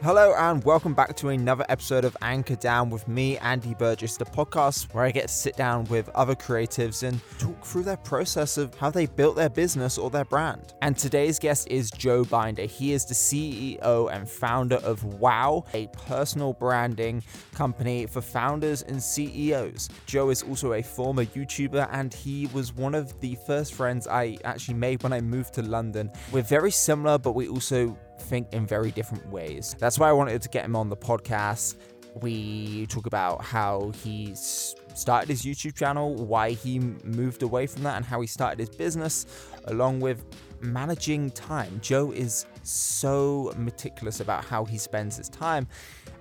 Hello and welcome back to another episode of Anchor Down with me, Andy Burgess, the podcast where I get to sit down with other creatives and talk through their process of how they built their business or their brand. And today's guest is Joe Binder. He is the CEO and founder of Wow, a personal branding company for founders and CEOs. Joe is also a former YouTuber and he was one of the first friends I actually made when I moved to London. We're very similar, but we also think in very different ways. That's why I wanted to get him on the podcast. We talk about how he started his YouTube channel, why he moved away from that, and how he started his business, along with managing time. Joe is so meticulous about how he spends his time,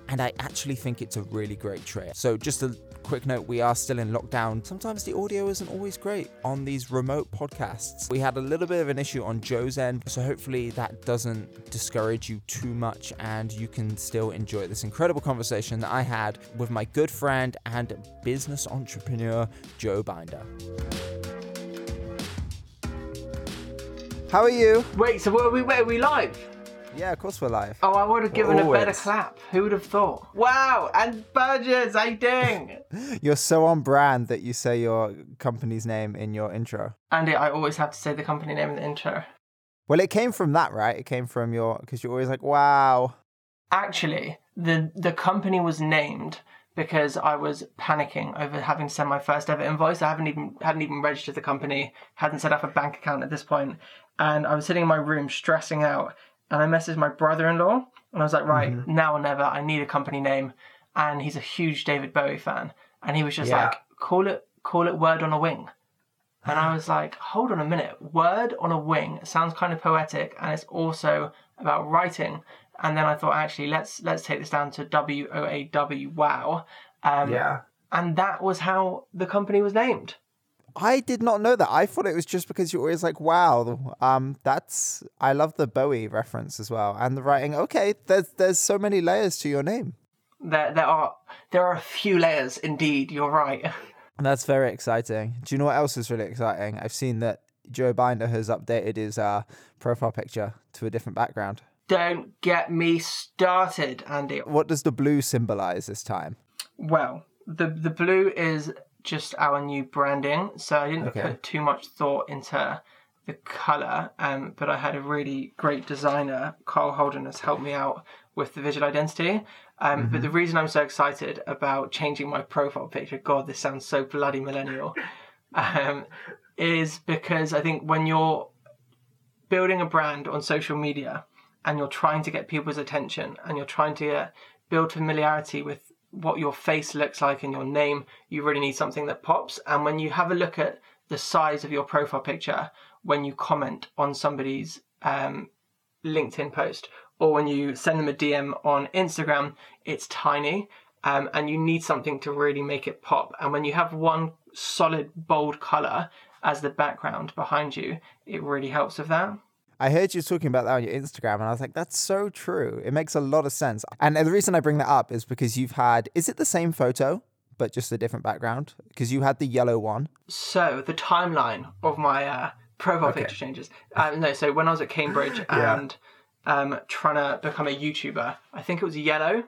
and I actually think it's a really great trait. So, just a quick note we are still in lockdown. Sometimes the audio isn't always great on these remote podcasts. We had a little bit of an issue on Joe's end, so hopefully that doesn't discourage you too much and you can still enjoy this incredible conversation that I had with my good friend and business entrepreneur, Joe Binder. How are you? Wait, so where are we, where are we live? Yeah, of course we're live. Oh, I would have given Always. a better clap. Who would have thought? Wow, and Burgess, how ding. You're so on brand that you say your company's name in your intro. Andy, I always have to say the company name in the intro. Well, it came from that, right? It came from your because you're always like, "Wow." Actually, the the company was named because I was panicking over having to send my first ever invoice. I haven't even hadn't even registered the company, hadn't set up a bank account at this point, and I was sitting in my room stressing out and I messaged my brother-in-law and I was like, right, Mm-hmm. now or never, I need a company name. And he's a huge David Bowie fan, and he was just Yeah. like, call it, call it Word on a Wing. And I was like, hold on a minute, Word on a Wing sounds kind of poetic, and it's also about writing. And then I thought, actually, let's let's take this down to W O A W Wow. Um, Yeah. And that was how the company was named. I did not know that. I thought it was just because you're always like, "Wow." Um, that's I love the Bowie reference as well and the writing. Okay, there's there's so many layers to your name. There there are there are a few layers indeed. You're right. That's very exciting. Do you know what else is really exciting? I've seen that Joe Binder has updated his uh, profile picture to a different background. Don't get me started, Andy. What does the blue symbolize this time? Well, the the blue is just our new branding, so I didn't Okay. put too much thought into the color. Um, but I had a really great designer, Carl Holden, has helped me out with the visual identity. Um, But the reason I'm so excited about changing my profile picture, God, this sounds so bloody millennial, um, is because I think when you're building a brand on social media and you're trying to get people's attention and you're trying to uh, build familiarity with what your face looks like and your name, you really need something that pops. And when you have a look at the size of your profile picture, when you comment on somebody's um, LinkedIn post or when you send them a DM on Instagram, it's tiny. Um, and you need something to really make it pop. And when you have one solid, bold color as the background behind you, it really helps with that. I heard you talking about that on your Instagram, and I was like, that's so true. It makes a lot of sense. And the reason I bring that up is because you've had, is it the same photo, but just a different background? Because you had the yellow one. So the timeline of my uh, profile Okay. picture changes. Uh, no, so when I was at Cambridge Yeah. and um, trying to become a YouTuber, I think it was yellow,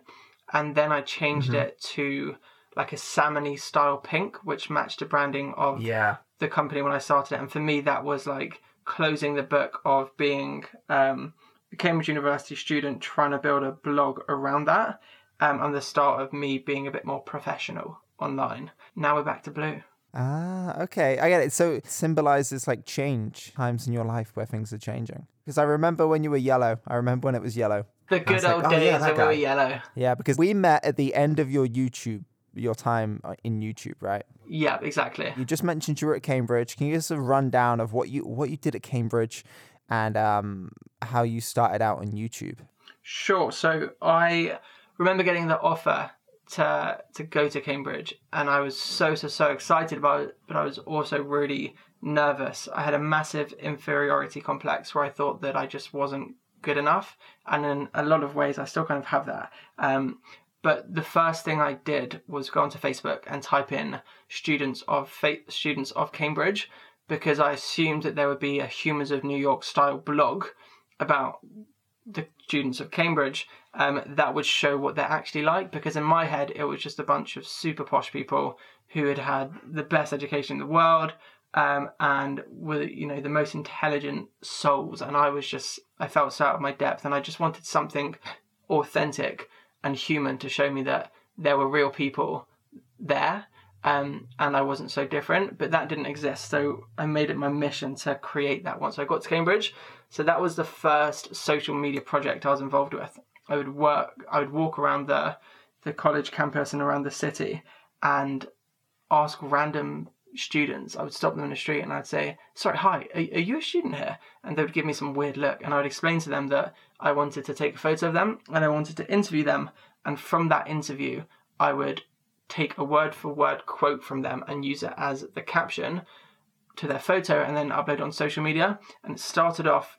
and then I changed Mm-hmm. it to like a salmony style pink, which matched the branding of Yeah. the company when I started it. And for me, that was like closing the book of being um, a Cambridge University student trying to build a blog around that, um, and the start of me being a bit more professional online. Now we're back to blue. Ah, okay. I get it. So it symbolizes like change, times in your life where things are changing. Because I remember when you were yellow. I remember when it was yellow. The good was like, old "Oh, yeah, days that we were yellow. Yeah, because we met at the end of your YouTube, your time uh, in YouTube, right? Yeah, exactly. You just mentioned you were at Cambridge. Can you give us a rundown of what you what you did at Cambridge and um, how you started out on YouTube? Sure. So I remember getting the offer to to go to Cambridge, and I was so so so excited about it, but I was also really nervous. I had a massive inferiority complex where I thought that I just wasn't good enough, and in a lot of ways, I still kind of have that. Um, but the first thing I did was go onto Facebook and type in students of fa- students of Cambridge because I assumed that there would be a Humans of New York style blog about the students of Cambridge um, that would show what they're actually like. Because in my head, it was just a bunch of super posh people who had had the best education in the world um, and were you know the most intelligent souls. And I was just I felt so out of my depth, and I just wanted something authentic and human to show me that there were real people there um, and I wasn't so different, but that didn't exist. So I made it my mission to create that once I got to Cambridge. So that was the first social media project I was involved with. I would work, I would walk around the the college campus and around the city and ask random students. I would stop them in the street and I'd say, "Sorry, hi, are, are you a student here?" And they would give me some weird look, and I would explain to them that I wanted to take a photo of them and I wanted to interview them. And from that interview, I would take a word for word quote from them and use it as the caption to their photo and then upload on social media. And it started off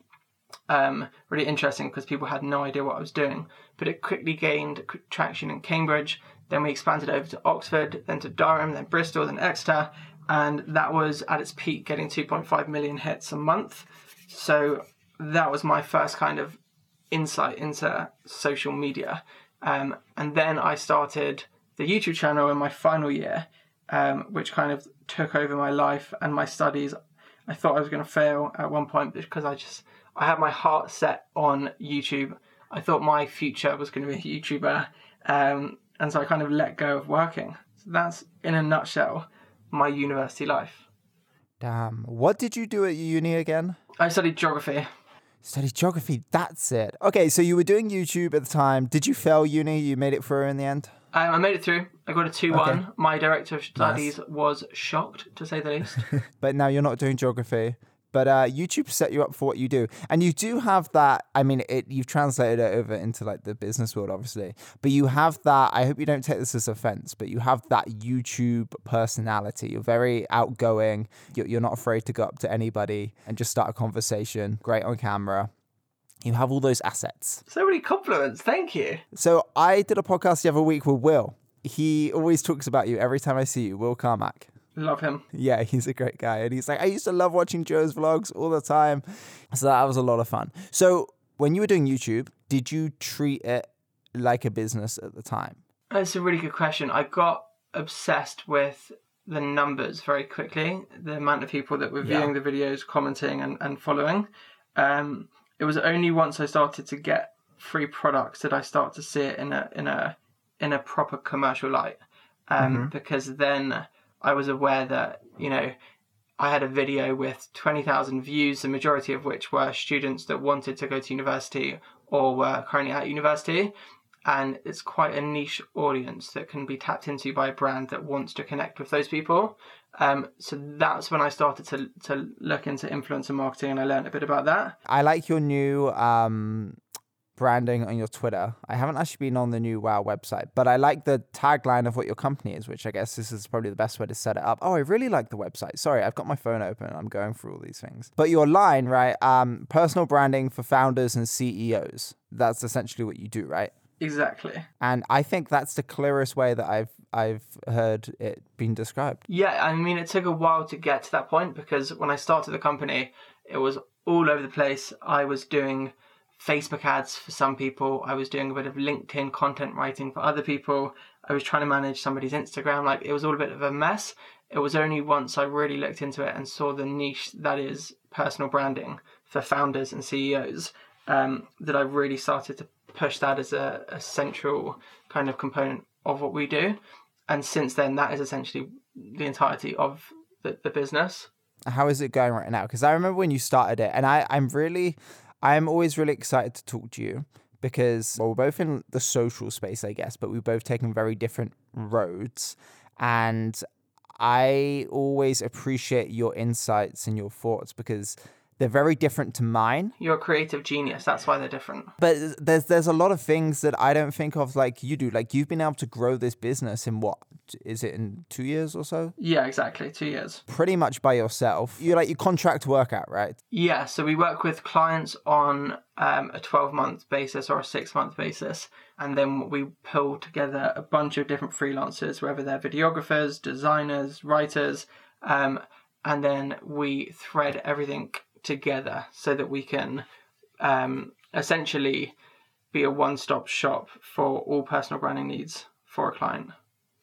um, really interesting because people had no idea what I was doing, but it quickly gained traction in Cambridge. Then we expanded over to Oxford, then to Durham, then Bristol, then Exeter, and that was at its peak getting 2.5 million hits a month. So that was my first kind of insight into social media. Um, and then I started the YouTube channel in my final year, um, which kind of took over my life and my studies. I thought I was going to fail at one point because I just I had my heart set on YouTube. I thought my future was going to be a YouTuber, um, and so I kind of let go of working. So that's in a nutshell my university life. Damn. What did you do at uni again? I studied geography. Studied geography. That's it. Okay, so you were doing YouTube at the time. Did you fail uni? You made it through in the end. Um, I made it through. I got a 2 okay. 1. My director of studies nice. was shocked, to say the least. but now you're not doing geography. But uh, YouTube set you up for what you do, and you do have that. I mean, it you've translated it over into like the business world, obviously. But you have that. I hope you don't take this as offense, but you have that YouTube personality. You're very outgoing. You're, you're not afraid to go up to anybody and just start a conversation. Great on camera you have all those assets. So many compliments. Thank you. So I did a podcast the other week with Will. He always talks about you every time I see you, Will Carmack. Love him. Yeah, he's a great guy. And he's like, I used to love watching Joe's vlogs all the time. So that was a lot of fun. So when you were doing YouTube, did you treat it like a business at the time? That's a really good question. I got obsessed with the numbers very quickly, the amount of people that were viewing yeah. the videos, commenting, and, and following. Um, it was only once I started to get free products did I start to see it in a in a in a proper commercial light. Um, mm-hmm. Because then I was aware that you know I had a video with twenty thousand views, the majority of which were students that wanted to go to university or were currently at university. And it's quite a niche audience that can be tapped into by a brand that wants to connect with those people. Um, so that's when I started to to look into influencer marketing, and I learned a bit about that. I like your new um, branding on your Twitter. I haven't actually been on the new Wow website, but I like the tagline of what your company is, which I guess this is probably the best way to set it up. Oh, I really like the website. Sorry, I've got my phone open. I'm going through all these things. But your line, right? Um, personal branding for founders and CEOs. That's essentially what you do, right? Exactly. And I think that's the clearest way that I've I've heard it being described. Yeah, I mean it took a while to get to that point because when I started the company, it was all over the place. I was doing Facebook ads for some people, I was doing a bit of LinkedIn content writing for other people. I was trying to manage somebody's Instagram, like it was all a bit of a mess. It was only once I really looked into it and saw the niche that is personal branding for founders and CEOs um, that I really started to push that as a, a central kind of component of what we do. And since then, that is essentially the entirety of the, the business. How is it going right now? Because I remember when you started it, and I, I'm really, I'm always really excited to talk to you because well, we're both in the social space, I guess, but we've both taken very different roads. And I always appreciate your insights and your thoughts because they're very different to mine. You're a creative genius. That's why they're different. But there's there's a lot of things that I don't think of like you do. Like you've been able to grow this business in what is it in two years or so? Yeah, exactly, two years. Pretty much by yourself. You like you contract work out, right? Yeah. So we work with clients on um, a 12 month basis or a six month basis, and then we pull together a bunch of different freelancers, whether they're videographers, designers, writers. Um, and then we thread everything together so that we can um, essentially be a one-stop shop for all personal branding needs for a client.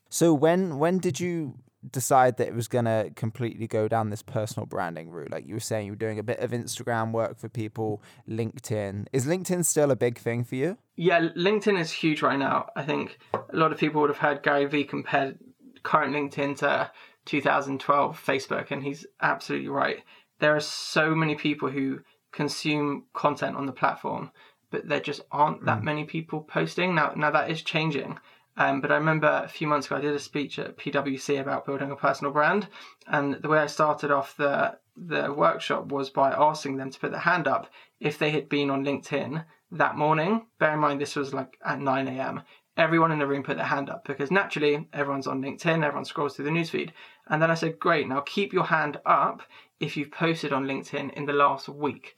So when when did you decide that it was going to completely go down this personal branding route? Like you were saying, you were doing a bit of Instagram work for people, LinkedIn. Is LinkedIn still a big thing for you? Yeah, LinkedIn is huge right now. I think a lot of people would have heard Gary Vee compare current LinkedIn to 2012 Facebook, and he's absolutely right. There are so many people who consume content on the platform, but there just aren't that mm. many people posting. Now, now that is changing. Um, but I remember a few months ago I did a speech at PwC about building a personal brand, and the way I started off the the workshop was by asking them to put their hand up if they had been on LinkedIn that morning. Bear in mind this was like at 9 a.m. Everyone in the room put their hand up because naturally everyone's on LinkedIn, everyone scrolls through the newsfeed. And then I said, Great, now keep your hand up if you've posted on LinkedIn in the last week.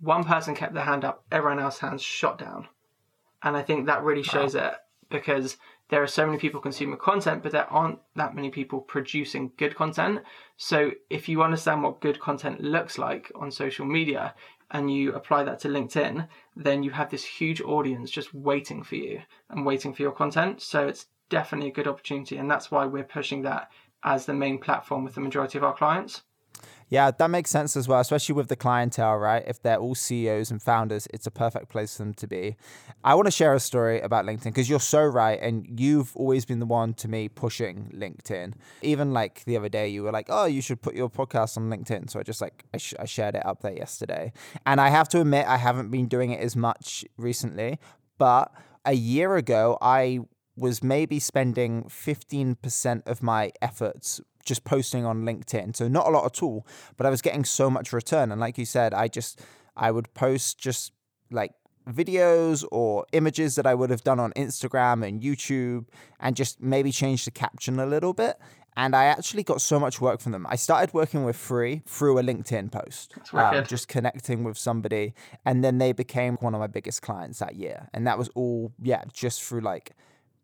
One person kept their hand up, everyone else's hands shot down. And I think that really shows wow. it because there are so many people consuming content, but there aren't that many people producing good content. So if you understand what good content looks like on social media and you apply that to LinkedIn, then you have this huge audience just waiting for you and waiting for your content. So it's definitely a good opportunity. And that's why we're pushing that as the main platform with the majority of our clients. Yeah, that makes sense as well, especially with the clientele, right? If they're all CEOs and founders, it's a perfect place for them to be. I want to share a story about LinkedIn because you're so right. And you've always been the one to me pushing LinkedIn. Even like the other day, you were like, oh, you should put your podcast on LinkedIn. So I just like, I, sh- I shared it up there yesterday. And I have to admit, I haven't been doing it as much recently. But a year ago, I was maybe spending 15% of my efforts just posting on LinkedIn. So not a lot at all, but I was getting so much return. And like you said, I just I would post just like videos or images that I would have done on Instagram and YouTube and just maybe change the caption a little bit. And I actually got so much work from them. I started working with free through a LinkedIn post, um, just connecting with somebody. And then they became one of my biggest clients that year. And that was all, yeah, just through like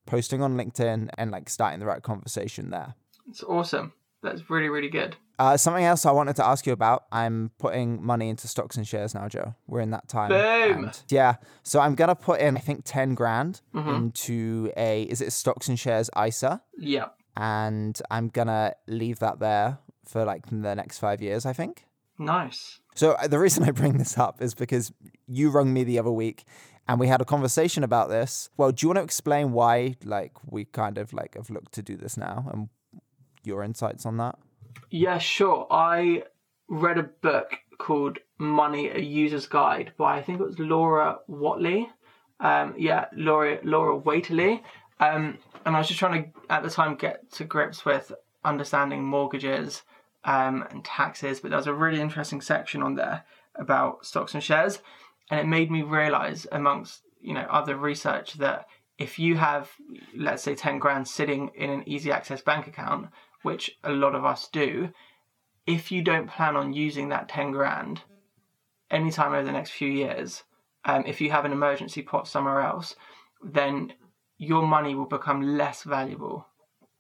posting on LinkedIn and like starting the right conversation there. It's awesome. That's really, really good. Uh, something else I wanted to ask you about. I'm putting money into stocks and shares now, Joe. We're in that time. Boom. And yeah. So I'm gonna put in, I think, ten grand mm-hmm. into a. Is it stocks and shares ISA? Yeah. And I'm gonna leave that there for like the next five years. I think. Nice. So uh, the reason I bring this up is because you rung me the other week and we had a conversation about this. Well, do you want to explain why like we kind of like have looked to do this now and your insights on that? Yeah, sure. I read a book called Money: A User's Guide by I think it was Laura Whateley. Um, yeah, Laura Laura Whateley. Um, and I was just trying to at the time get to grips with understanding mortgages um, and taxes, but there was a really interesting section on there about stocks and shares, and it made me realize, amongst you know other research, that if you have let's say 10 grand sitting in an easy access bank account which a lot of us do, if you don't plan on using that 10 grand anytime over the next few years, um, if you have an emergency pot somewhere else, then your money will become less valuable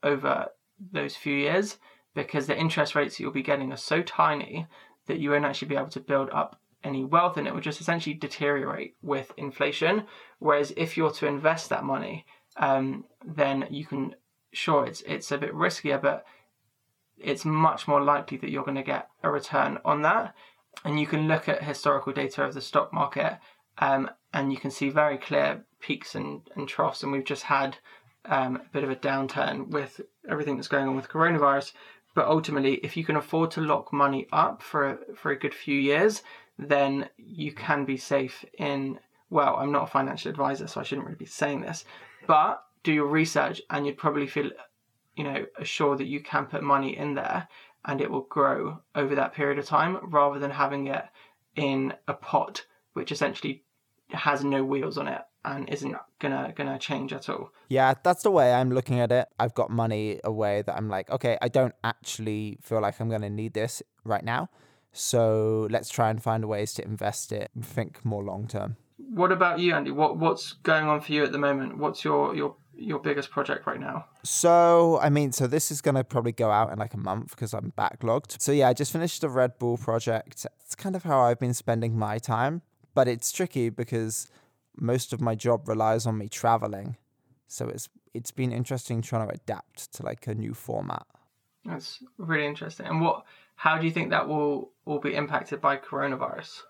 over those few years because the interest rates you'll be getting are so tiny that you won't actually be able to build up any wealth and it will just essentially deteriorate with inflation. Whereas if you're to invest that money, um, then you can sure it's it's a bit riskier, but it's much more likely that you're going to get a return on that. And you can look at historical data of the stock market, um, and you can see very clear peaks and, and troughs. And we've just had um, a bit of a downturn with everything that's going on with coronavirus. But ultimately, if you can afford to lock money up for a, for a good few years, then you can be safe in. Well, I'm not a financial advisor, so I shouldn't really be saying this, but do your research and you'd probably feel you know assured that you can put money in there and it will grow over that period of time rather than having it in a pot which essentially has no wheels on it and isn't gonna gonna change at all. Yeah, that's the way I'm looking at it. I've got money away that I'm like, okay, I don't actually feel like I'm gonna need this right now. So let's try and find ways to invest it and think more long term. What about you, Andy? What what's going on for you at the moment? What's your your your biggest project right now? So, I mean, so this is going to probably go out in like a month because I'm backlogged. So, yeah, I just finished the Red Bull project. It's kind of how I've been spending my time. but it's tricky because most of my job relies on me traveling. So it's it's been interesting trying to adapt to like a new format. That's really interesting. And what how do you think that will will be impacted by coronavirus?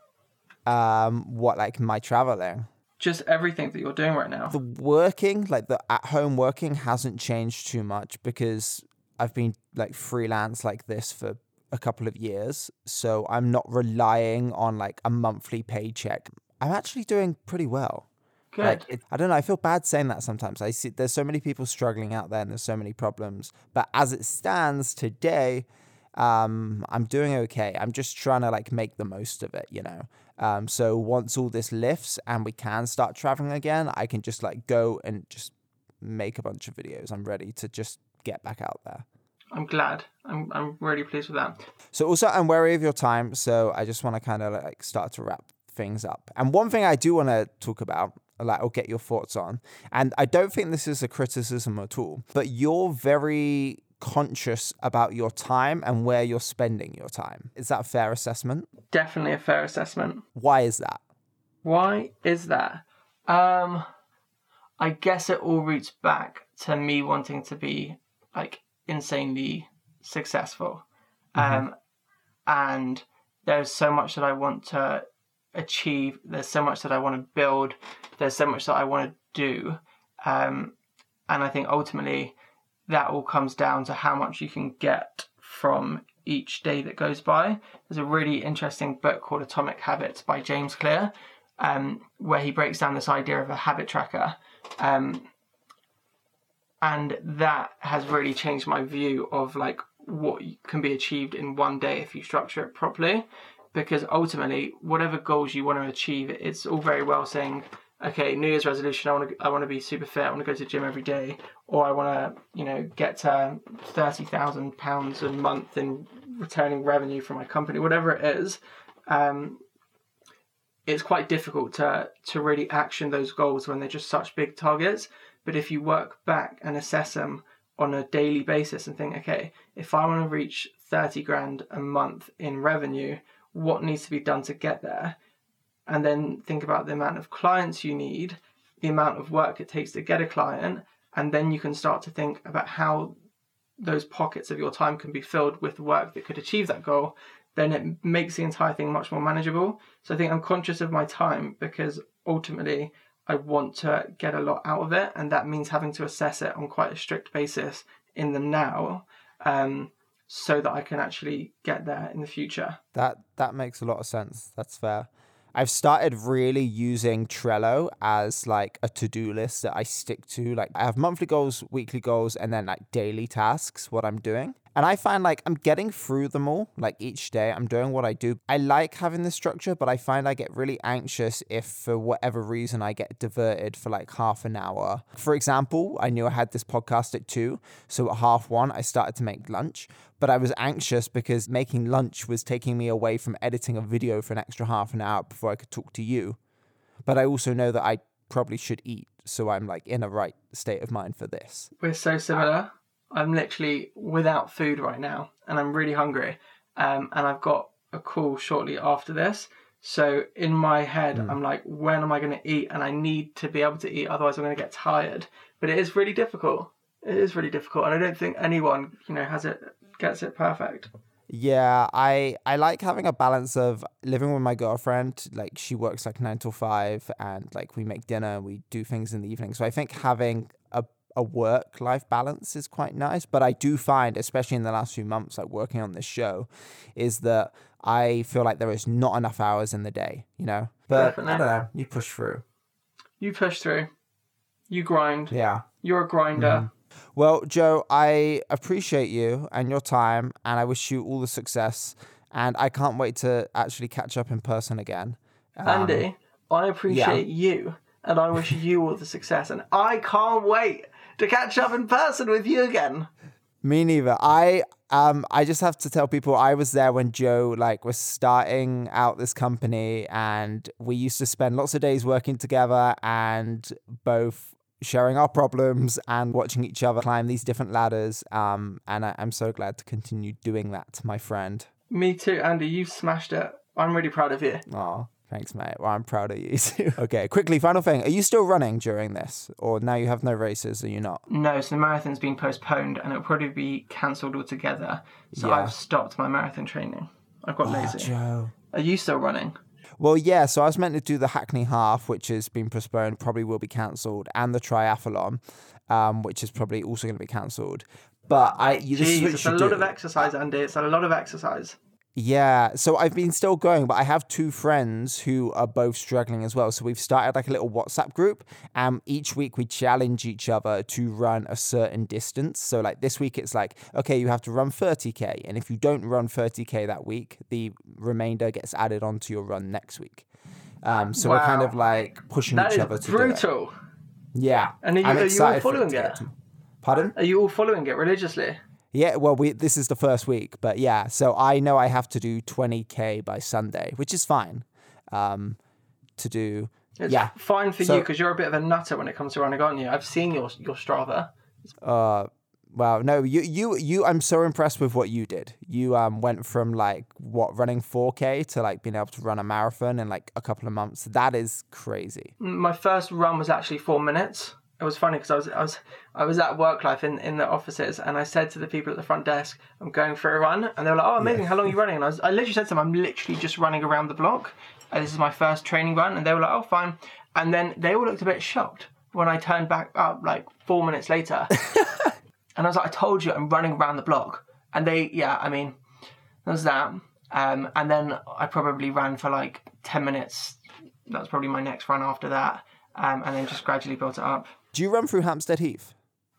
Um what like my traveling? Just everything that you're doing right now. The working, like the at home working hasn't changed too much because I've been like freelance like this for a couple of years. So I'm not relying on like a monthly paycheck. I'm actually doing pretty well. Good. Like it, I don't know. I feel bad saying that sometimes. I see there's so many people struggling out there, and there's so many problems. But as it stands today, um, I'm doing okay. I'm just trying to like make the most of it, you know. Um, so once all this lifts and we can start traveling again, I can just like go and just make a bunch of videos. I'm ready to just get back out there. I'm glad. I'm I'm really pleased with that. So also I'm wary of your time, so I just want to kind of like start to wrap things up. And one thing I do want to talk about, like, or get your thoughts on, and I don't think this is a criticism at all, but you're very conscious about your time and where you're spending your time. Is that a fair assessment? Definitely a fair assessment. Why is that? Why is that? Um, I guess it all roots back to me wanting to be like insanely successful. Um, and there's so much that I want to achieve. There's so much that I want to build. There's so much that I want to do. Um, and I think ultimately that all comes down to how much you can get from each day that goes by. There's a really interesting book called Atomic Habits by James Clear, um, where he breaks down this idea of a habit tracker. Um, and that has really changed my view of like what can be achieved in one day if you structure it properly because ultimately whatever goals you want to achieve it's all very well saying okay new year's resolution i want to i want to be super fit i want to go to the gym every day or i want to you know get to 30,000 pounds a month in returning revenue from my company whatever it is um, it's quite difficult to to really action those goals when they're just such big targets but if you work back and assess them on a daily basis and think, okay, if I want to reach 30 grand a month in revenue, what needs to be done to get there? And then think about the amount of clients you need, the amount of work it takes to get a client, and then you can start to think about how those pockets of your time can be filled with work that could achieve that goal, then it makes the entire thing much more manageable. So I think I'm conscious of my time because ultimately I want to get a lot out of it, and that means having to assess it on quite a strict basis in the now, um, so that I can actually get there in the future. That that makes a lot of sense. That's fair. I've started really using Trello as like a to-do list that I stick to. Like I have monthly goals, weekly goals, and then like daily tasks, what I'm doing. And I find like I'm getting through them all, like each day. I'm doing what I do. I like having this structure, but I find I get really anxious if for whatever reason I get diverted for like half an hour. For example, I knew I had this podcast at two. So at half one, I started to make lunch, but I was anxious because making lunch was taking me away from editing a video for an extra half an hour before I could talk to you. But I also know that I probably should eat. So I'm like in a right state of mind for this. We're so similar. I'm literally without food right now, and I'm really hungry. Um, and I've got a call shortly after this. So in my head, I'm like, when am I going to eat? And I need to be able to eat, otherwise I'm going to get tired. But it is really difficult. It is really difficult, and I don't think anyone, you know, has it gets it perfect. Yeah, I I like having a balance of living with my girlfriend. Like she works like nine till five, and like we make dinner, we do things in the evening. So I think having a a work life balance is quite nice. But I do find, especially in the last few months, like working on this show, is that I feel like there is not enough hours in the day. You know, but Definitely. I don't know. You push through. You push through. You grind. Yeah. You're a grinder. Well, Joe, I appreciate you and your time, and I wish you all the success. And I can't wait to actually catch up in person again. Um, Andy, I appreciate you, and I wish you all the success. And I can't wait to catch up in person with you again. Me neither. I um I just have to tell people I was there when Joe like was starting out this company and we used to spend lots of days working together and both sharing our problems and watching each other climb these different ladders. Um and I, I'm so glad to continue doing that, to my friend. Me too, Andy. You've smashed it. I'm really proud of you. Aw. Thanks, mate. Well, I'm proud of you too. okay, quickly, final thing. Are you still running during this? Or now you have no races? Are you not? No, so the marathon's been postponed and it'll probably be cancelled altogether. So Yeah. I've stopped my marathon training. I've got lazy. Joe. Are you still running? Well, yeah, so I was meant to do the Hackney Half, which has been postponed, probably will be cancelled, and the triathlon, um, which is probably also going to be cancelled. But I, you, this is what you it's a lot do. of exercise, Andy. It's a lot of exercise. Yeah, so I've been still going, but I have two friends who are both struggling as well. So we've started like a little WhatsApp group, and each week we challenge each other to run a certain distance. So like this week, it's like, okay, you have to run 30k, and if you don't run 30k that week, the remainder gets added onto your run next week. Um, so we're kind of like pushing That each other to do it. brutal. Yeah, And are you- I'm are you all following to it? Pardon? Are you all following it religiously? Yeah, well, we this is the first week, but yeah, so I know I have to do 20k by Sunday, which is fine. Um, to do, It's yeah, fine for So- you because you're a bit of a nutter when it comes to running, aren't you? I've seen your your Strava. uh, wow, no, you, you, you. I'm so impressed with what you did. You um went from like what running 4k to like being able to run a marathon in like a couple of months. That is crazy. My first run was actually four minutes. It was funny because I was I was I was at work life in, in the offices and I said to the people at the front desk, I'm going for a run and they were like, Oh amazing, how long are you running? And I was I literally said to them, I'm literally just running around the block. And this is my first training run and they were like, Oh fine. And then they all looked a bit shocked when I turned back up like four minutes later. and I was like, I told you I'm running around the block. And they yeah, I mean, there was that. Um, and then I probably ran for like ten minutes. That was probably my next run after that. Um, and then just gradually built it up. Do you run through Hampstead Heath?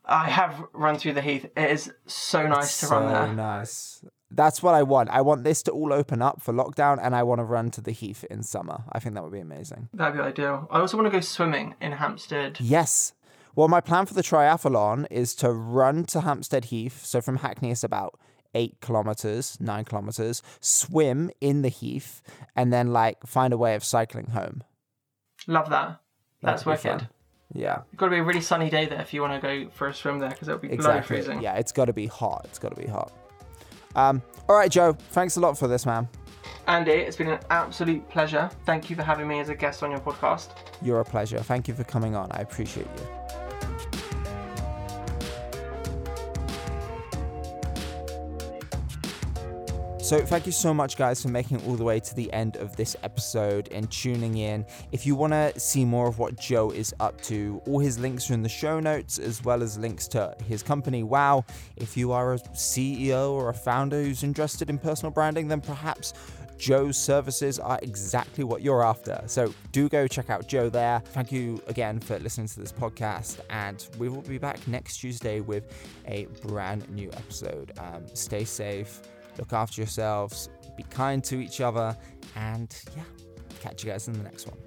I have run through the heath. It is so nice to so run there. So nice. That's what I want. I want this to all open up for lockdown, and I want to run to the Heath in summer. I think that would be amazing. That'd be ideal. I also want to go swimming in Hampstead. Yes. Well, my plan for the triathlon is to run to Hampstead Heath. So from Hackney, it's about eight kilometers, nine kilometers, swim in the Heath, and then like find a way of cycling home. Love that. That's wicked. fun. Yeah, It's Got to be a really sunny day there if you want to go for a swim there because it'll be bloody exactly. freezing. Yeah, it's got to be hot. It's got to be hot. Um, all right, Joe. Thanks a lot for this, man. Andy, it's been an absolute pleasure. Thank you for having me as a guest on your podcast. You're a pleasure. Thank you for coming on. I appreciate you. So, thank you so much, guys, for making it all the way to the end of this episode and tuning in. If you want to see more of what Joe is up to, all his links are in the show notes, as well as links to his company, Wow. If you are a CEO or a founder who's interested in personal branding, then perhaps Joe's services are exactly what you're after. So do go check out Joe there. Thank you again for listening to this podcast, and we will be back next Tuesday with a brand new episode. Um, stay safe, look after yourselves, be kind to each other, and yeah, catch you guys in the next one.